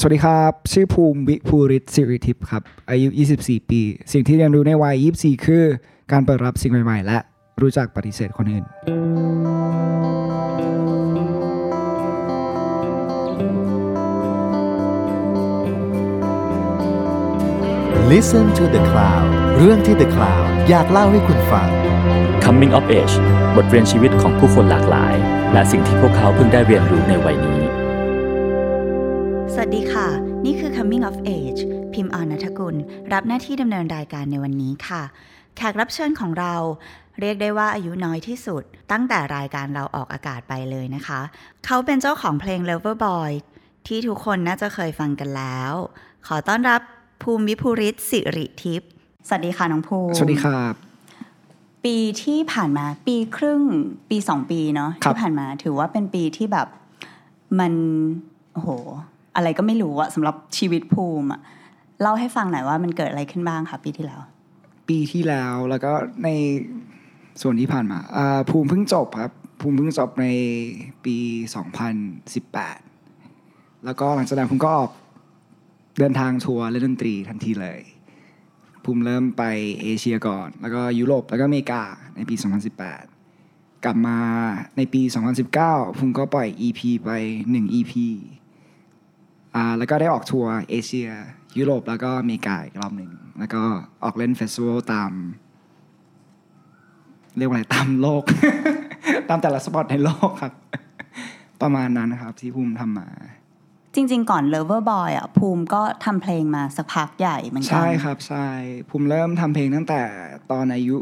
สวัสดีครับ ชื่อภูมิวิภูริศสิริทิพย์ครับ อายุ 24 ปี สิ่งที่เรียนรู้ในวัย 24 คือ การเปิดรับสิ่งใหม่ ๆ และรู้จักปฏิเสธคนอื่น Listen to the Cloud เรื่องที่ The Cloud อยากเล่าให้คุณฟัง Coming of Age บทเรียนชีวิตของผู้คนหลากหลาย และสิ่งที่พวกเขาเพิ่งได้เรียนรู้ในวัยนี้ส วัสดีค่ะ นี่คือ Coming of Age พิมพ์ออนนัทกุล รับหน้าที่ดำเนินรายการในวันนี้ค่ะ แขกรับเชิญของเราเรียกได้ว่าอายุน้อยที่สุด ตั้งแต่รายการเราออกอากาศไปเลยนะคะ เขาเป็นเจ้าของเพลง Lover Boy ที่ทุกคนน่าจะเคยฟังกันแล้ว ขอต้อนรับภูมิวิภูริศสิริทิพย์สวัสดีค่ะน้องภูมิสวัสดีครับ ปีที่ผ่านมาปีครึ่งปีสองปีเนาะครับที่ผ่านมาถือว่าเป็นปีที่แบบมันโอ้โห อะไรก็ไม่รู้อะสำหรับชีวิตภูมิอะเล่าให้ฟังหน่อยว่ามันเกิดอะไรขึ้นบ้างคะปีที่แล้ว ปีที่แล้วแล้วก็ในส่วนที่ผ่านมาภูมิเพิ่งจบครับ ภูมิเพิ่งจบในปี 2018 แล้วก็หลังจากนั้นภูมิก็ออกเดินทางทัวร์เล่นดนตรีทันทีเลย ภูมิเริ่มไปเอเชียก่อน แล้วก็ยุโรปแล้วก็อเมริกาในปี 2018 กลับมาในปี 2019 ภูมิก็ปล่อย EP ไป 1 EP อ่า แล้วก็ได้ออกทัวร์เอเชีย ยุโรปแล้วก็อเมริกาอีกรอบหนึ่งแล้วก็ออกเล่น festival ตาม เรียกว่าอะไรตามโลก ตามแต่ละ spot ในโลกครับ ประมาณนั้นนะครับ ที่ภูมิทำมา จริง ๆ ก่อน Lover Boy อะภูมิก็ทำเพลงมาสักพักใหญ่เหมือนกัใช่ครับ ใช่ ภูมิเริ่มทำเพลงตั้งแต่ตอนอายุ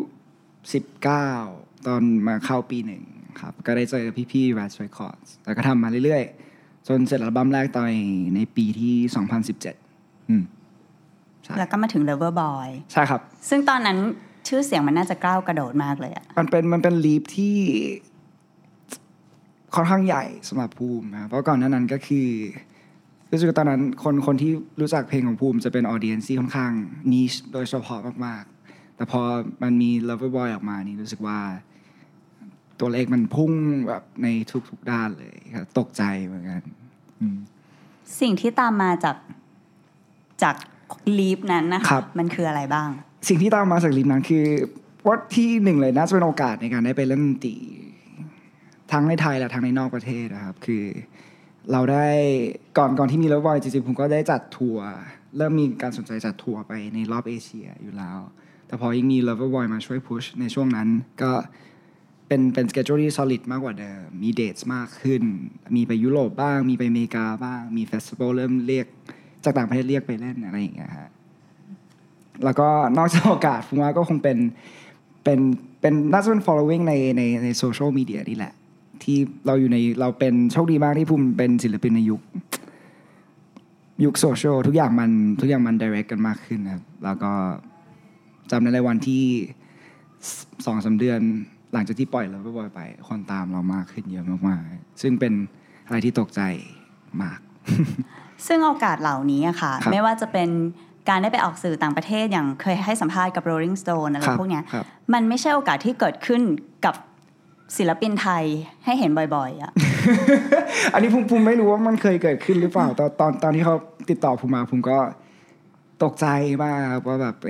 19 ตอนมาเข้าปีหนึ่งครับ ก็ได้เจอพี่ๆ Rat Records แล้วก็ทำมาเรื่อยๆ จนเสร็จอัลบั้มแรกตอนในปีที่ 2017 อืมใช่แล้วก็มาถึง Lover Boy ใช่ครับ ซึ่งตอนนั้นชื่อเสียงมันน่าจะก้าวกระโดดมากเลยอะมันเป็นมันเป็นลีฟที่ค่อนข้างใหญ่สำหรับภูมินะเพราะก่อนหน้านั้นก็คือรู้สึกว่าตอนนั้นคนคนที่รู้จักเพลงของภูมิจะเป็นออเดียนที่ค่อนข้างนิชโดยเฉพาะมาก ๆ แต่พอมันมี Lover Boy ออกมานี่รู้สึกว่า ตัวเลขมันพุ่งแบบในทุกๆด้านเลยครับตกใจเหมือนกันอืมสิ่งที่ตามมาจากจากลีฟนั้นนะคะครับมันคืออะไรบ้าง สิ่งที่ตามมาจากลิมนั้นคือว่าที่หนึ่งเลยน่าจะเป็นโอกาสในการได้ไปเล่นดนตรีทั้งในไทยและทั้งในนอกประเทศนะครับ คือเราได้ก่อนก่อนที่มีเลวอยจริงๆผมก็ได้จัดทัวร์เริ่มมีการสนใจจัดทัวร์ไปในรอบเอเชียอยู่แล้ว แต่พอยิ่งมี Lover Boy มาช่วย push ในช่วงนั้น ก็ เป็นเป็น schedule ที่ solid มากกว่าเดิมมีเดทมากขึ้น มีไปยุโรปบ้าง มีไปอเมริกาบ้าง มี festival เริ่มเรียกจากต่างประเทศเรียกไปเล่นอะไรอย่างเงี้ยฮะแล้วก็นอกจากโอกาสผมว่าก็คงเป็นเป็นเป็นน่าจะเป็น following ในในในโซเชียลมีเดียนี่แหละ ที่เราอยู่ในเราเป็นโชคดีมากที่ภูมิเป็นศิลปินในยุค ยุคโซเชียลทุกอย่างมันทุกอย่างมัน direct กันมากขึ้นนะครับ แล้วก็จำในในวันที่สองสามเดือน หลังจากที่ปล่อย Lover Boy ไป คนตามเรามากขึ้นเยอะมากๆ ซึ่งเป็นอะไรที่ตกใจมาก ซึ่งโอกาสเหล่านี้อะค่ะครับไม่ว่าจะเป็นการได้ไปออกสื่อต่างประเทศอย่างเคยให้สัมภาษณ์กับ Rolling Stone อะไรครับพวกเนี้ยครับมันไม่ใช่โอกาสที่เกิดขึ้นกับศิลปินไทยให้เห็นบ่อยๆอะอันนี้ภูมิภูมิไม่รู้ว่ามันเคยเกิดขึ้นหรือเปล่า ตอนตอนตอนที่เขาติดต่อภูมิมาภูมิก็ตกใจมากครับว่าแบบไป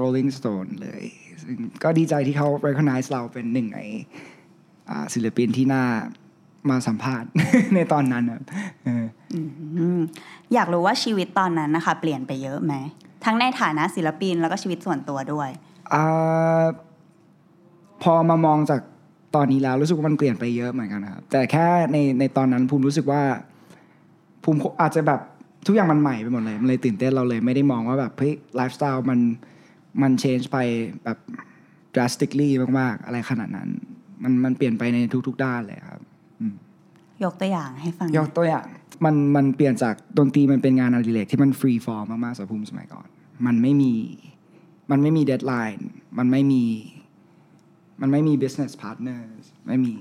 Rolling Stone เลยซึ่ง ก็ดีใจที่เขา recognize เราเป็นหนึ่งในอ่าศิลปินที่น่ามาสัมภาษณ์ในตอนนั้นครับเอออืมอยากรู้ว่าชีวิตตอนนั้นนะคะ เปลี่ยนไปเยอะไหม ทั้งในฐานะศิลปินแล้วก็ชีวิตส่วนตัวด้วยอ่าพอมามองจากตอนนี้แล้วรู้สึกว่ามันเปลี่ยนไปเยอะเหมือนกันนะครับ แต่แค่ในในตอนนั้นภูมิรู้สึกว่าภูมิอาจจะแบบทุกอย่างมันใหม่ไปหมดเลย มันเลยตื่นเต้นเราเลยไม่ได้มองว่าแบบเฮ้ยไลฟ์สไตล์มัน มัน change ไปแบบ drastically มากๆ อะไรขนาดนั้น มันมันเปลี่ยนไปในทุกๆด้านเลยครับยกตัวอย่างให้ฟัง ยกตัวอย่าง มันมันเปลี่ยนจากดนตรีมันเป็นงานอดิเรกที่มัน free form มากๆสำหรับภูมิสมัยก่อน มันไม่มี มันไม่มี deadline มันไม่มี มันไม่มี business partners ไม่มี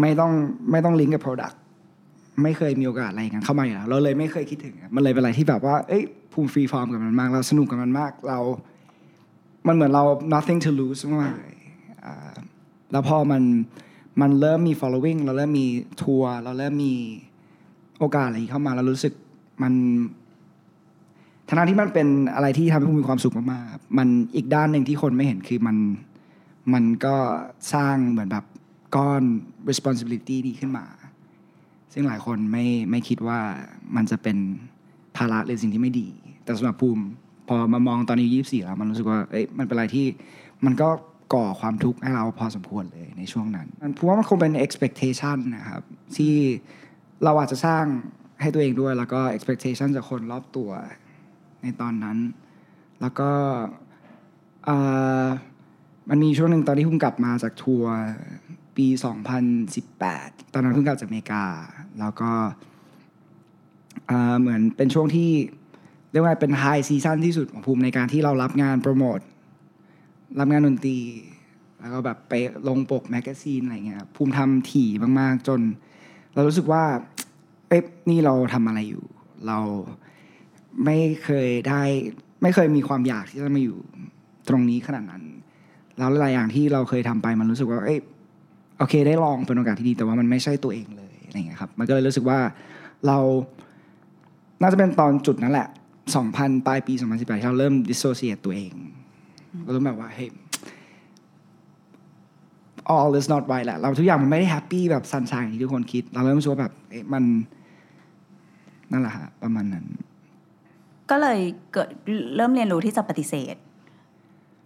ไม่ต้องไม่ต้องลิงก์กับ product ไม่เคยมีโอกาสอะไรอย่างนั้นเข้ามาอยู่แล้ว เราเลยไม่เคยคิดถึงอะมันเลยเป็นอะไรที่แบบว่า เอ้ยภูมิฟรีฟอร์มกับมันมาก เราสนุกกับมันมาก เรา มันเหมือนเรา nothing to lose มากเลยแล้วพอมันมันเริ่มมี following เราเริ่มมีทัวร์เราเริ่มมีโอกาสอะไรเข้ามาเรารู้สึกมันทางที่มันเป็นอะไรที่ทำให้ภูมิมีความสุขมากๆมันอีกด้านหนึ่งที่คนไม่เห็นคือมันมันก็สร้างเหมือนแบบก้อน responsibility นี้ขึ้นมา ซึ่งหลายคนไม่ไม่คิดว่ามันจะเป็นภาระหรือสิ่งที่ไม่ดี แต่สำหรับภูมิ พอมามองตอนนี้ยี่สี่แล้วมันรู้สึกว่าเอ้ยมันเป็นอะไรที่มันก็ก่อความทุกข์ให้เราพอสมควรเลยในช่วงนั้นมันผมว่ามันคงเป็น expectation นะครับ ที่เราอาจจะสร้างให้ตัวเองด้วย แล้วก็ expectation จากคนรอบตัวในตอนนั้น แล้วก็มันมีช่วงหนึ่งตอนที่เพิ่งกลับมาจากทัวร์ปี 2018 ตอนนั้นเพิ่งกลับจากอเมริกา แล้วก็เหมือนเป็นช่วงที่ เรียกว่าเป็น high season ที่สุดของภูมิในการที่เรารับงานโปรโมทรับงานดนตรี แล้วก็แบบไปลงปก magazine อะไรเงี้ยครับภูมิทำถี่มากๆ จน เรารู้สึกว่าเอ๊ะนี่เราทำอะไรอยู่ เราไม่เคยได้ ไม่เคยมีความอยากที่จะมาอยู่ตรงนี้ขนาดนั้น แล้วหลายอย่างที่เราเคยทำไปมันรู้สึกว่า เอ้ยโอเค ได้ลองเป็นโอกาสที่ดีแต่ว่ามันไม่ใช่ตัวเองเลยอะไรเงี้ยครับ มันก็เลยรู้สึกว่าเราน่าจะเป็นตอนจุดนั้นแหละ 2000 ปลายปี 2018เราเริ่ม dissociate ตัวเองเราเริ่มแบบว่าเฮ้ย all is not right แหละเราทุกอย่างมันไม่ได้ happy แบบ sunshine อย่างที่ทุกคนคิด เราเริ่มรู้สึกว่าแบบเอ๊ะมันนั่นแหละฮะประมาณนั้น ก็เลยเกิดเริ่มเรียนรู้ที่จะปฏิเสธ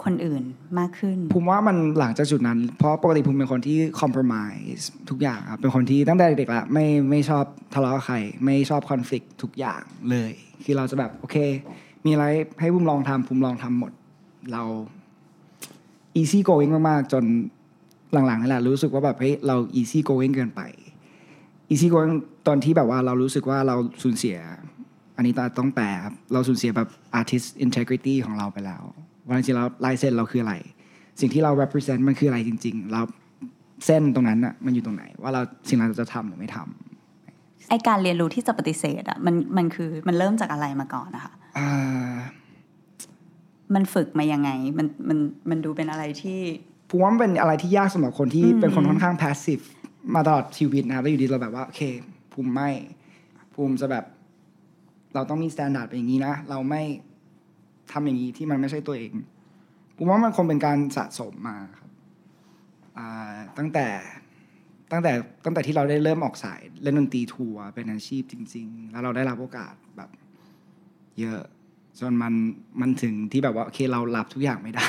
คนอื่นมากขึ้นภูมิว่ามันหลังจากจุดนั้น เพราะปกติภูมิเป็นคนที่ compromise ทุกอย่างครับเป็นคนที่ตั้งแต่เด็กๆละไม่ไม่ชอบทะเลาะกับใคร ไม่ชอบ conflict ทุกอย่างเลย คือเราจะแบบโอเค มีอะไรให้ภูมิลองทำภูมิลองทำหมดเรา easy going มากๆ จนหลังๆนี่แหละรู้สึกว่าแบบเฮ้ยเรา easy going เกินไป easy going ตอนที่แบบว่าเรารู้สึกว่าเราสูญเสีย อันนี้ต้องแปลครับ เราสูญเสียแบบ artist integrity ของเราไปแล้ว ว่าจริงๆแล้วลายเส้นเราคืออะไร สิ่งที่เรา represent มันคืออะไรจริง ๆ เราเส้นตรงนั้นอะมันอยู่ตรงไหน ว่าเราสิ่งนั้นเราจะทำหรือไม่ทำไอการเรียนรู้ที่จะปฏิเสธอะมันมันคือมันเริ่มจากอะไรมาก่อนนะคะอ่ามันฝึกมายังไง มันมันมันดูเป็นอะไรที่ผมว่ามันเป็นอะไรที่ยากสำหรับคนที่เป็นคนค่อนข้าง passive มาตลอดชีวิตนะครับแล้วอยู่ดีเราแบบว่าโอเค ภูมิไม่ ภูมิจะแบบ เราต้องมี standard เป็นอย่างนี้นะ เราไม่ ทำอย่างนี้ที่มันไม่ใช่ตัวเองผมว่ามันคงเป็นการสะสมมาครับตั้งแต่ตั้งแต่ตั้งแต่ที่เราได้เริ่มออกสายเล่นดนตรีทัวร์เป็นอาชีพจริง ๆ แล้วเราได้รับโอกาสแบบ เยอะจนมันมันถึงที่แบบว่าโอเคเรารับทุกอย่างไม่ได้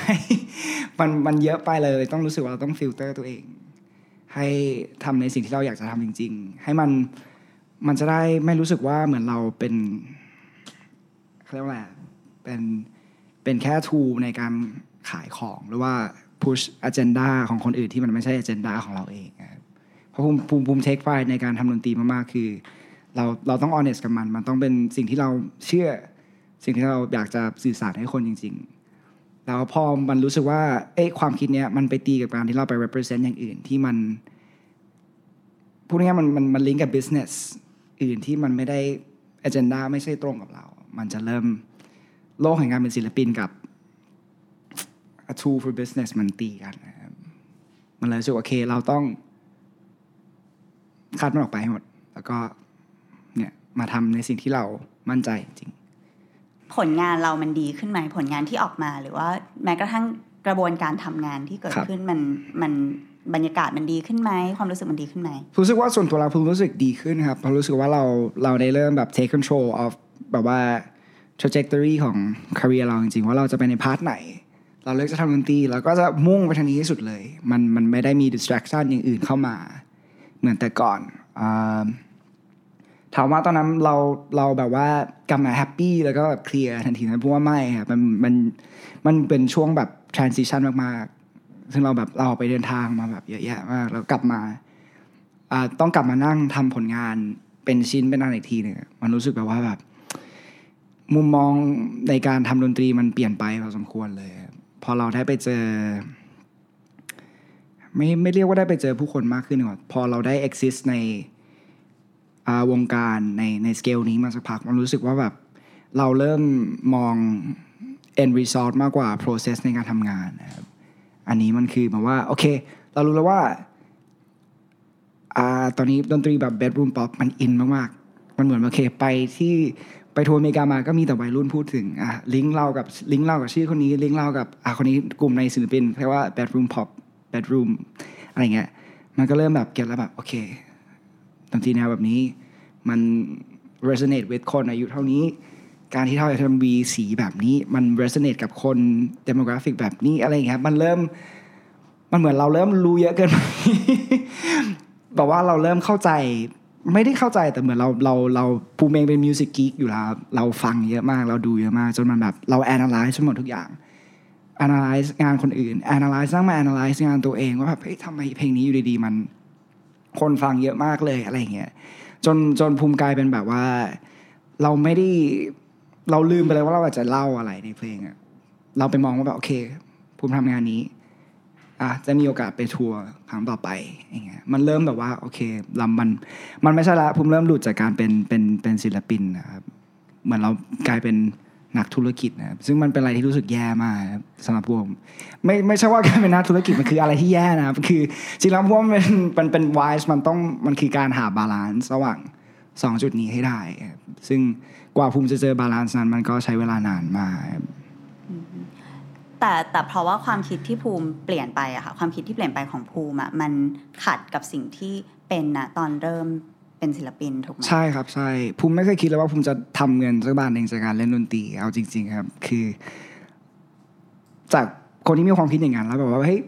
มันมันเยอะไปเลย ต้องรู้สึกว่าเราต้องฟิลเตอร์ตัวเอง ให้ทำในสิ่งที่เราอยากจะทำจริง ๆ ให้มันมันจะได้ไม่รู้สึกว่าเหมือนเราเป็นเขาเรียกว่าอะไร เป็นเป็นแค่ tool ในการขายของหรือว่า push agenda ของคนอื่นที่มันไม่ใช่ agenda ของเราเองครับเพราะภูมิภูมิภูมิ take pride ในการทำดนตรีมากๆคือ เราเราต้อง honest กับมัน มันต้องเป็นสิ่งที่เราเชื่อ สิ่งที่เราอยากจะสื่อสารให้คนจริง ๆ แล้วพอมันรู้สึกว่าเอ๊ะความคิดเนี้ยมันไปตีกับการที่เราไป represent อย่างอื่นที่มันพูดง่ายมันมันมันลิงก์กับ business อื่นที่มันไม่ได้ agenda ไม่ใช่ตรงกับเรา มันจะเริ่ม โลกแห่งการเป็นศิลปินกับ a tool for business มันตีกันนะครับมันเลยรู้สึกว่าโอเคเราต้องคัดมันออกไปให้หมด แล้วก็เนี่ยมาทำในสิ่งที่เรามั่นใจจริง ผลงานเรามันดีขึ้นไหมผลงานที่ออกมาหรือว่าแม้กระทั่งกระบวนการทำงานที่เกิดครับขึ้นมันมันบรรยากาศมันดีขึ้นไหมความรู้สึกมันดีขึ้นไหมรู้สึกว่าส่วนตัวเราเพิ่งรู้สึกดีขึ้นครับเพราะรู้สึกว่าเราเราได้เริ่มแบบ take control of แบบว่า trajectory ของ career เราจริงๆ ว่าเราจะไปในพาร์ทไหน เราเลือกจะทำดนตรีเราก็จะมุ่งไปทางนี้ที่สุดเลย มันมันไม่ได้มี distraction อย่างอื่นเข้ามา เหมือนแต่ก่อนอถามว่าตอนนั้นเราเราแบบว่ากลับมาแฮปปี้แล้วก็แบบเคลียร์ทันทีนะเพราะว่าไม่ครับมันมันมันเป็นช่วงแบบ transition มากๆ ซึ่งเราแบบเราไปเดินทางมาแบบเยอะแยะมากแล้วกลับมาต้องกลับมานั่งทำผลงานเป็นชิ้นเป็นอันอีกทีหนึ่งมันรู้สึกแบบว่าแบบ มุมมองในการทำดนตรีมันเปลี่ยนไปพอสมควรเลย พอเราได้ไปเจอ ไม่ไม่เรียกว่าได้ไปเจอผู้คนมากขึ้นดีกพอเราได้ exist ในวงการในในสเกลนี้มาสักพัก มันรู้สึกว่าแบบเราเริ่มมอง end result มากกว่า process ในการทำงานนะครับ อันนี้มันคือแบบว่า โอเค เรารู้แล้วว่าอ่าตอนนี้ดนตรีแบบ bedroom pop มันอินมากๆ มันเหมือนโอเค ไปที่ ไปทัวร์อเมริกามาก็มีแต่วัยรุ่นพูดถึงอะลิงก์เรากับลิงก์เรากับชื่อคนนี้ลิงก์เรากับอะคนนี้กลุ่มในศิลปินเรียกว่า bedroom pop bedroom อะไรเงี้ยมันก็เริ่มแบบเก็ตแล้วแบบโอเคดนตรีแนวแบบนี้ มัน resonate with คนอายุเท่านี้ การที่เราจะทำวีสีแบบนี้ มัน resonate กับคน demographic แบบนี้อะไรเงี้ยมันเริ่มมันเหมือนเราเริ่มรู้เยอะเกินไปแบบว่าเราเริ่มเข้าใจ ไม่ได้เข้าใจแต่เหมือนเราเราเราภูมิเองเป็นมิวสิกกีกอยู่แล้วเราฟังเยอะมากเราดูเยอะมาก จนมันแบบเรา analyze ทั้งหมดทุกอย่าง analyze งานคนอื่น analyze นั่งมา analyze งานตัวเองว่าแบบเฮ้ยทำไมเพลงนี้อยู่ดีๆ มันคนฟังเยอะมากเลยอะไรเงี้ยจนจนภูมิกลายเป็นแบบว่า เราไม่ได้เราลืมไปเลยว่าเราอาจจะเล่าอะไรในเพลงอะเราไปมองว่าแบบโอเคภูมิทำงานนี้ อะจะมีโอกาสไปทัวร์ครั้งต่อไปอย่างเงี้ยมันเริ่มแบบว่าโอเคแล้วมันมันไม่ใช่ละภูมิเริ่มหลุดจากการเป็นเป็นเป็นศิลปินนะครับเหมือนเรากลายเป็นนักธุรกิจนะครับซึ่งมันเป็นอะไรที่รู้สึกแย่มากสำหรับผมไม่ไม่ใช่ว่าการเป็นนักธุรกิจมันคืออะไรที่แย่นะครับคือจริงแล้วผมว่มันเป็นมันเป็น wise มันต้องมันคือการหา balance ระหว่างสองจุดนี้ให้ได้ ซึ่งกว่าภูมิจะเจอ balance นั้นมันก็ใช้เวลานานมาก แต่แต่เพราะว่าความคิดที่ภูมิเปลี่ยนไปอะค่ะความคิดที่เปลี่ยนไปของภูมิอะมันขัดกับสิ่งที่เป็นนะตอนเริ่มเป็นศิลปินถูกไหมใช่ครับใช่ภูมิไม่เคยคิดเลยว่าภูมิจะทำเงินสักบาทหนึ่งจากการเล่นดนตรีเอาจริง ๆ ครับ คือ จากคนที่มีความคิดอย่างนั้นแล้วแบบว่าเฮ้ย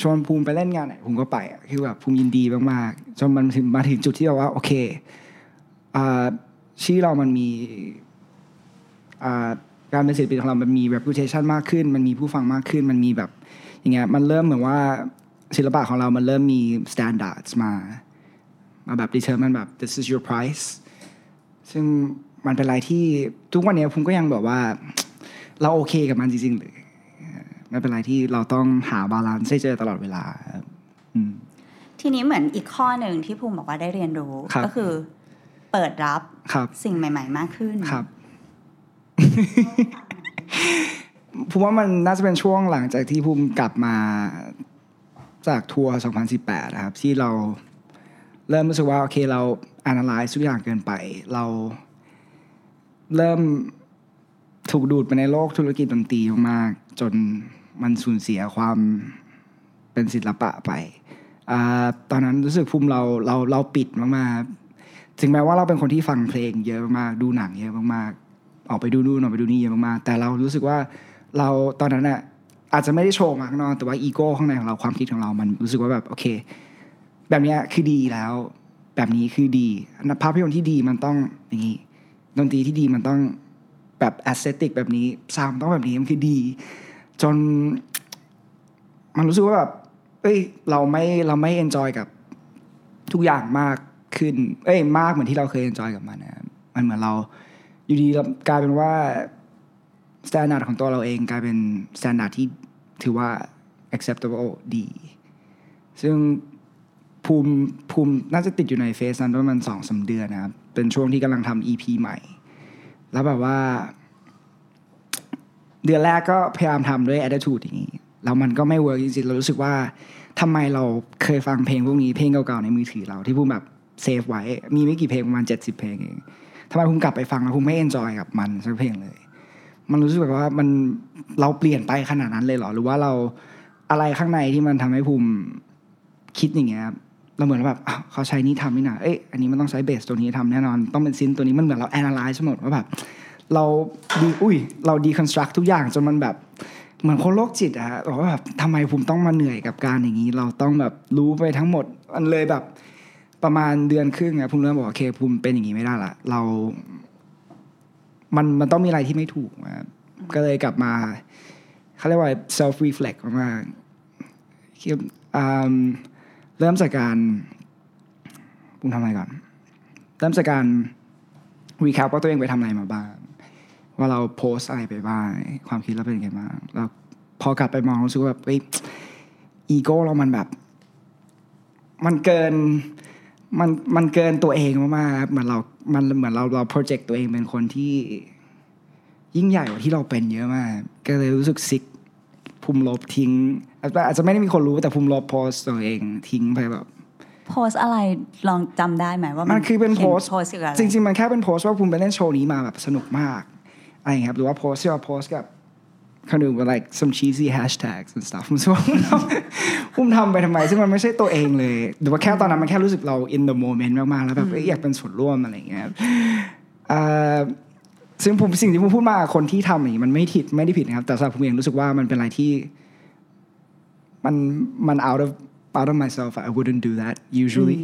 ชวนภูมิไปเล่นงานไหนภูมิก็ไปคือแบบภูมิยินดีมากๆจนมันถึงมาถึงจุดที่แบบว่า โอเคอ่าชื่อเรามันมีอ่า การเป็นศิลปินของเรามันมี reputation มากขึ้น มันมีผู้ฟังมากขึ้น มันมีแบบอย่างเงี้ยมันเริ่มเหมือนว่าศิลปะของเรามันเริ่มมี standards มามาแบบ determine แบบ this is your price ซึ่งมันเป็นอะไรที่ทุกวันนี้ผมก็ยังแบบว่า เราโอเคกับมันจริงๆเลยไม่เป็นไรที่เราต้องหา balance ให้เจอตลอดเวลาครับอืมทีนี้เหมือนอีกข้อหนึ่งที่ภูมิบอกว่าได้เรียนรู้ครับก็คือเปิดรับครับสิ่งใหม่ ๆ มากขึ้นครับ ผมว่ามันน่าจะเป็นช่วงหลังจากที่ภูมิกลับมาจากทัวร์ 2018 นะครับ ที่เราเริ่มรู้สึกว่า โอเคเรา analyze ทุกอย่างเกินไป เราเริ่มถูกดูดไปในโลกธุรกิจดนตรีมากจนมันสูญเสียความเป็นศิลปะไปอตอนนั้นรู้สึกภูมิเราเราเราปิดมากๆถึงแม้ว่าเราเป็นคนที่ฟังเพลงเยอะมากดูหนังเยอะมากๆ ออกไปดูนู่นออกไปดูนี่เยอะมากๆแต่เรารู้สึกว่าเราตอนนั้นอะอาจจะไม่ได้โชว์มาข้างนอกแต่ว่าอีโก้ข้างในของเราความคิดของเรามันรู้สึกว่าแบบโอเค แบบเนี้ยคือดีแล้ว แบบนี้คือดีภาพยนตร์ที่ดีมันต้องอย่างนี้ดนตรีที่ดีมันต้องแบบแอสเซติกแบบนี้ซาวต้องแบบนี้มันคือดี จน มันรู้สึกว่าแบบเอ้ยเราไม่เราไม่ enjoy กับทุกอย่างมากขึ้น เอ้ยมากเหมือนที่เราเคย enjoy กับมันนะมันเหมือนเรา อยู่ดีกลายเป็นว่า standard ของตัวเราเองกลายเป็น standard ที่ถือว่า acceptable ดี ซึ่งภูมิภูมิน่าจะติดอยู่ใน phase นั้นประมาณสองสาเดือนนะครับ เป็นช่วงที่กำลังทำ EP ใหม่ แล้วแบบว่า เดือนแรกก็พยายามทำด้วย attitude อย่างนี้ แล้วมันก็ไม่ work จริงๆ เรารู้สึกว่าทำไมเราเคยฟังเพลงพวกนี้เพลงเก่าๆ ในมือถือเราที่ภูมิแบบ save ไว้ มีไม่กี่เพลงประมาณเจ็ดสิบเพลงเอง ทำไมภูมิกลับไปฟังแล้วภูมิไม่ enjoy กับมันสักเพลงเลย มันรู้สึกแบบว่ามันเราเปลี่ยนไปขนาดนั้นเลยเหรอ หรือว่าเราอะไรข้างในที่มันทำให้ภูมิคิดอย่างเงี้ยครับเราเหมือนแบบเขาใช้นี่ทำนี่นะเอ้ยอันนี้มันต้องใช้เบสตัวนี้ทำแน่นอน ต้องเป็น synth ตัวนี้มันเหมือนเรา analyze หมดว่าแบบเราดีอุ้ย เราดีคอนสตรักทุกอย่างจนมันแบบเหมือนคนโรคจิตอะฮะบอกว่าแบบทำไมภูมิต้องมาเหนื่อยกับการอย่างนี้ เราต้องแบบรู้ไปทั้งหมด มันเลยแบบ ประมาณเดือนครึ่งอะภูมิเริ่มบอกโอเคภูมิเป็นอย่างนี้ไม่ได้ละเรา มันมันต้องมีอะไรที่ไม่ถูกอะก็เลยกลับมาเขาเรียกว่า self reflect มากคิดอืมเริ่มจากการภูมิทำอะไรก่อน เริ่มจากการ recap ว่าตัวเองไปทำอะไรมาบ้าง ว่าเราโพสอะไรไปบ้าง ความคิดเราเป็นยังไงบ้างแล้วพอกลับไปมองรู้สึกว่าแบบอีโก้เรามันแบบ มันเกิน มันมันเกินตัวเองมากๆครับเหมือนเรา มันเหมือนเราเราโปรเจกต์ตัวเองเป็นคนที่ ยิ่งใหญ่กว่าที่เราเป็นเยอะมาก ก็เลยรู้สึกซิกภูมิลบทิ้ง อาจจะอาจจะไม่ได้มีคนรู้แต่ภูมิลบโพสต์ตัวเองทิ้งไปแบบโพสต์อะไรลองจำได้ไหมว่ามัมันคือเป็นโพสต์โพสต์เกี่ยวกับอะไรจริงๆมันแค่เป็นโพสต์ว่าภูมิไปเล่นโชว์นี้มาแบบสนุกมากอะไรอย่างเงี้ยครับหรือว่าโพสต์ที่เราโพสต์กับ คนอื่น with like some cheesy hashtags and stuff ผมรู้สึกว่าภูมิทำภูมิทำไปทำไม ซึ่งมันไม่ใช่ตัวเองเลยหรือว่าแค่ตอนนั้นมันแค่รู้สึกเรา in the moment มากๆ แล้วแบบเอ้ยอยากเป็นส่วนร่วมอะไรอย่างเงี้ยอ่าซึ่งผมสิ่งที่ผมพูดมาคนที่ทำอย่างนี้มันไม่ผิดไม่ได้ผิดนะครับ แต่สำหรับผมเองรู้สึกว่ามันเป็นอะไรที่ มันมัน out of out of myself I wouldn't do that usually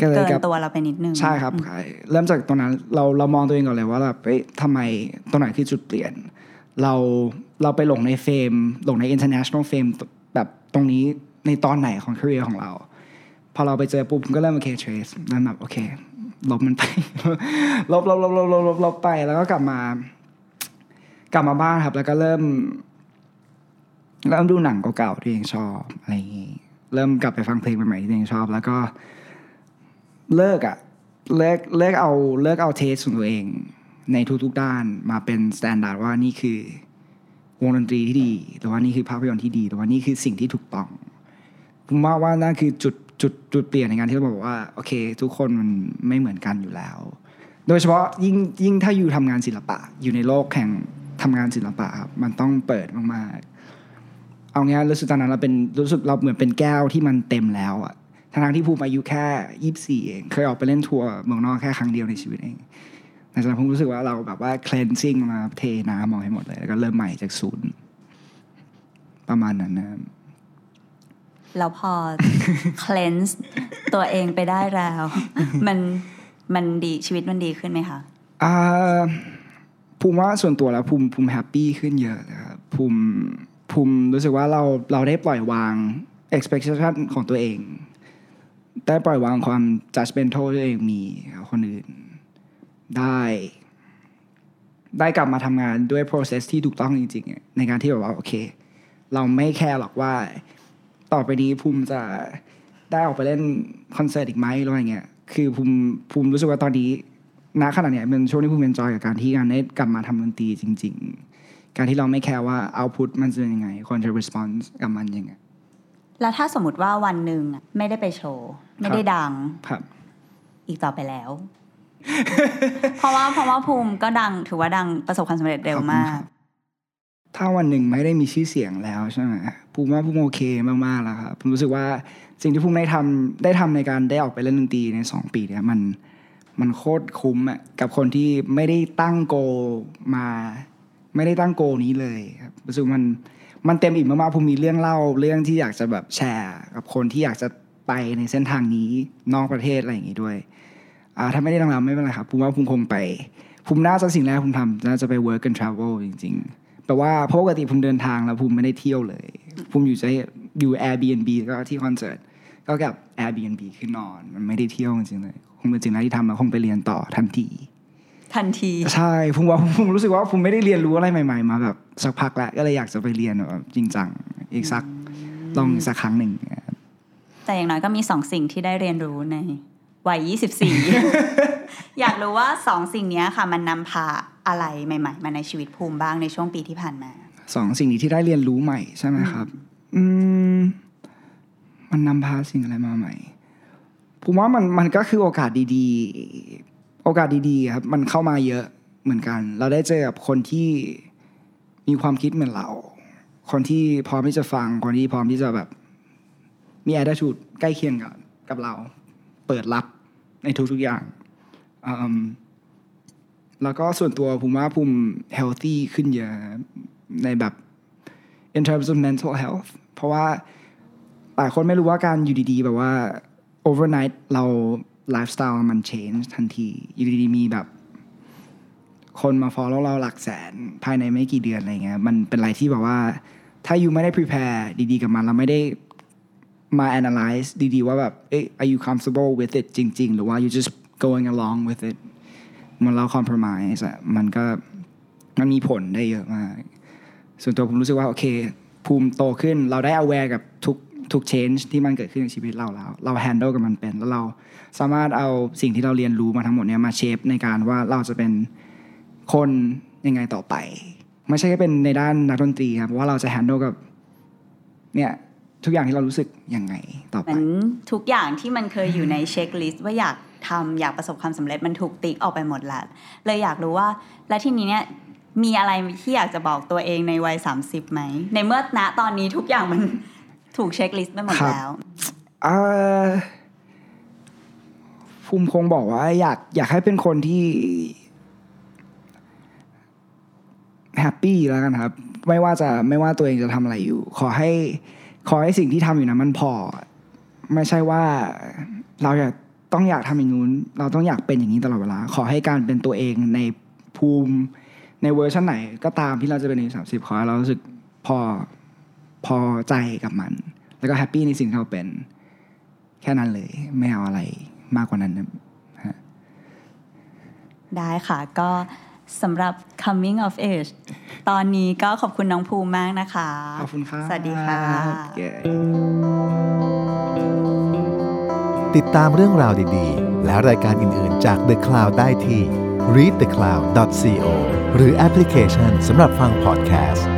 ก็เลยเกินกับตัวเราไปนิดนึง ใช่ครับใช่เริ่มจากตรงนั้นเราเรามองตัวเองก่อนเลยว่าแบบเอ้ยทำไมตรงไหนคือจุดเปลี่ยน เราเราไปหลงในเฟรมหลงใน international fame แบบตรงนี้ในตอนไหนของ career ของเรา พอเราไปเจอปุ๊บผมก็เริ่มโอเค trace เริ่มแบบโอเคลบมันไปลบลบลบลบลบลบลบไปแล้วก็กลับมา กลับมาบ้านครับ แล้วก็เริ่มเริ่มดูหนังเก่าๆที่ตัวเองชอบอะไรอย่างงี้เริ่มกลับไปฟังเพลงใหม่ๆที่ตัวเองชอบ แล้วก็เลิกอะเลิกเลิกเอาเลิกเอา taste ของตัวเอง ในทุกๆด้านมาเป็น standard ว่านี่คือ วงดนตรีที่ดีหรือว่านี่คือภาพยนตร์ที่ดีหรือว่านี่คือสิ่งที่ถูกต้องผมว่าว่านั่นคือจุดจุดจุดเปลี่ยนในการที่เราบอกว่าโอเค ทุกคนมันไม่เหมือนกันอยู่แล้ว โดยเฉพาะยิ่งยิ่งถ้าอยู่ทำงานศิลปะ อยู่ในโลกแห่งทำงานศิลปะครับมันต้องเปิดมากๆเอางี้รู้สึกตอนนั้นเราเป็นรู้สึกเราเหมือนเป็นแก้วที่มันเต็มแล้วอะทั้งที่ภูมิอายุแค่ยี่สิบสี่เอง เคยออกไปเล่นทัวร์เมืองนอกแค่ครั้งเดียวในชีวิตเอง แต่สำหรับผมรู้สึกว่าเราแบบว่า cleansing มาเทน้ำมองให้หมดเลย แล้วก็เริ่มใหม่จากศูนย์ประมาณนั้นนะครับแล้วพอ cleanse ตัวเองไปได้แล้ว มันมันดีชีวิตมันดีขึ้นไหมคะอ่าภูมิว่าส่วนตัวแล้วภูมิภูมิแฮปปี้ขึ้นเยอะนะครับภูมิภูมิรู้สึกว่าเราเราได้ปล่อยวาง expectation ของตัวเอง ได้ปล่อยวางความ judgmental ที่ตัวเองมีกับคนอื่น ได้ได้กลับมาทำงานด้วย process ที่ถูกต้องจริงๆอะในการที่แบบว่าโอเค เราไม่ care หรอกว่า ต่อไปนี้ภูมิจะได้ออกไปเล่นคอนเสิร์ตอีกไหมหรืออะไรเงี้ยคือภูมิภูมิรู้สึกว่าตอนนี้ณขณะเนี้ยเป็นช่วงที่ภูมิ enjoy กับการที่การได้กลับมาทำดนตรีจริง ๆ การที่เราไม่ care ว่า output มันจะเป็นยังไงคนจะ response กับมันยังไงแล้วถ้าสมมติว่าวันหนึ่งอะไม่ได้ไปโชว์ ไม่ได้ดังครับอีกต่อไปแล้ว เพราะว่าเพราะว่าภูมิก็ดังถือว่าดังประสบความสำเร็จเร็วมาก ถ้าวันหนึ่งไม่ได้มีชื่อเสียงแล้วใช่ไหมภูมิว่าภูมิโอเคมากๆแล้วครับภูมิรู้สึกว่าสิ่งที่ภูมิได้ทำได้ทำในการได้ออกไปเล่นดนตรีในสองปีเนี่ยมันมันโคตรคุ้มอะกับคนที่ไม่ได้ตั้งโกมา ไม่ได้ตั้งโกนี้เลยครับรู้สึกมันมันเต็มอิ่มมากๆภูมิมีเรื่องเล่าเรื่องที่อยากจะแบบแชร์ กับคนที่อยากจะไปในเส้นทางนี้นอกประเทศอะไรอย่างนี้ด้วย อ่าถ้าไม่ได้ดังแล้วไม่เป็นไรครับภูมิว่าภูมิคงไปภูมิน่าจะสิ่งแรกภูมิทำน่าจะไป work and travel จริงๆแปลว่าเพราะปกติภูมิเดินทางแล้วภูมิไม่ได้เที่ยวเลยภูมิอยู่ใช้อยู่ Airbnb แล้วก็ที่คอนเสิร์ตก็กับ Airbnb คือนอน มันไม่ได้เที่ยวจริงๆเลยคงเป็นสิ่งแรกที่ทำแล้วคงไปเรียนต่อทันทีทันทีใช่ภูมิว่าภูมิรู้สึกว่าภูมิไม่ได้เรียนรู้อะไรใหม่ๆมาแบบสักพักแล้วก็เลยอยากจะไปเรียนแบบจริงจังอีกสักลองอีกสักครั้งหนึ่งแต่อย่างน้อยก็มีสองสิ่งที่ได้เรียนรู้ใน วัย 24 อยากรู้ว่าสองสิ่งเนี้ยค่ะ มันนำพาอะไรใหม่ ๆ มาในชีวิตภูมิบ้างในช่วงปีที่ผ่านมาสองสิ่งนี้ที่ได้เรียนรู้ใหม่ใช่ไหมครับ อืม มันนำพาสิ่งอะไรมาใหม่ผมว่ามันมันก็คือโอกาสดีๆ โอกาสดีๆครับ มันเข้ามาเยอะเหมือนกัน เราได้เจอกับคนที่มีความคิดเหมือนเรา คนที่พร้อมที่จะฟัง คนที่พร้อมที่จะแบบ มี attitude ใกล้เคียงกับกับเรา เปิดรับ ในทุกๆอย่าง แล้วก็ส่วนตัวผมว่าภูมิ healthy ขึ้นเยอะในแบบ in terms of mental health เพราะว่าหลายคนไม่รู้ว่าการอยู่ดีๆ แบบว่า overnight เรา lifestyle มัน change ทันที อยู่ดีๆ มีแบบ คนมา follow เราหลักแสนภายในไม่กี่เดือนอะไรเงี้ยมันเป็นอะไรที่แบบว่า ถ้าอยู่ไม่ได้ prepare ดีๆ กับมันเราไม่ได้ มา analyze ดีๆ ว่าแบบเอ๊ะ are you comfortable with it จริง ๆ หรือว่า you just going along with it มันเรา compromise อะมันก็มันมีผลได้เยอะมาก ส่วนตัวผมรู้สึกว่า โอเค ภูมิโตขึ้นเราได้ aware กับทุกทุก change ที่มันเกิดขึ้นในชีวิตเราแล้ว เรา handle กับมันเป็น แล้วเราสามารถเอาสิ่งที่เราเรียนรู้มาทั้งหมดเนี้ยมาเชฟในการว่าเราจะเป็นคนยังไงต่อไป ไม่ใช่แค่เป็นในด้านนักดนตรีครับเพราะว่าเราจะ handle กับเนี่ย ทุกอย่างที่เรารู้สึกยังไงต่อเหไปมือนทุกอย่างที่มันเคยอยู่ใน checklist ว่าอยากทำอยากประสบความสำเร็จมันถูกติ๊กออกไปหมดแล้วเลยอยากรู้ว่าและที่นี้เนี่ยมีอะไรที่อยากจะบอกตัวเองในวัย 30ไหม ในเมื่อณตอนนี้ทุกอย่างมันถูก checklist ไปหมดครับแล้วอ่าภูมิคงบอกว่า อยากอยากให้เป็นคนที่แฮปปี้แล้วกันครับ ไม่ว่าจะไม่ว่าตัวเองจะทำอะไรอยู่ ขอให้ ขอให้สิ่งที่ทำอยู่นะมันพอ ไม่ใช่ว่าเราอยากต้องอยากทำอย่างนู้น เราต้องอยากเป็นอย่างนี้ตลอดเวลา ขอให้การเป็นตัวเองในภูมิในเวอร์ชันไหน ก็ตามที่เราจะเป็นในสามสิบขอให้เรารู้สึกพอพอใจกับมัน แล้วก็ happy ในสิ่งที่เราเป็น แค่นั้นเลย ไม่เอาอะไรมากกว่านั้นนะได้ค่ะก็ สำหรับ coming of age ตอนนี้ก็ขอบคุณน้องภูมิมากนะคะ ขอบคุณครับ สวัสดีค่ะเย้ติดตามเรื่องราวดีๆ และรายการอื่นๆจาก The Cloud ได้ที่ readthecloud.co หรือแอปพลิเคชันสำหรับฟังพอดแคสต์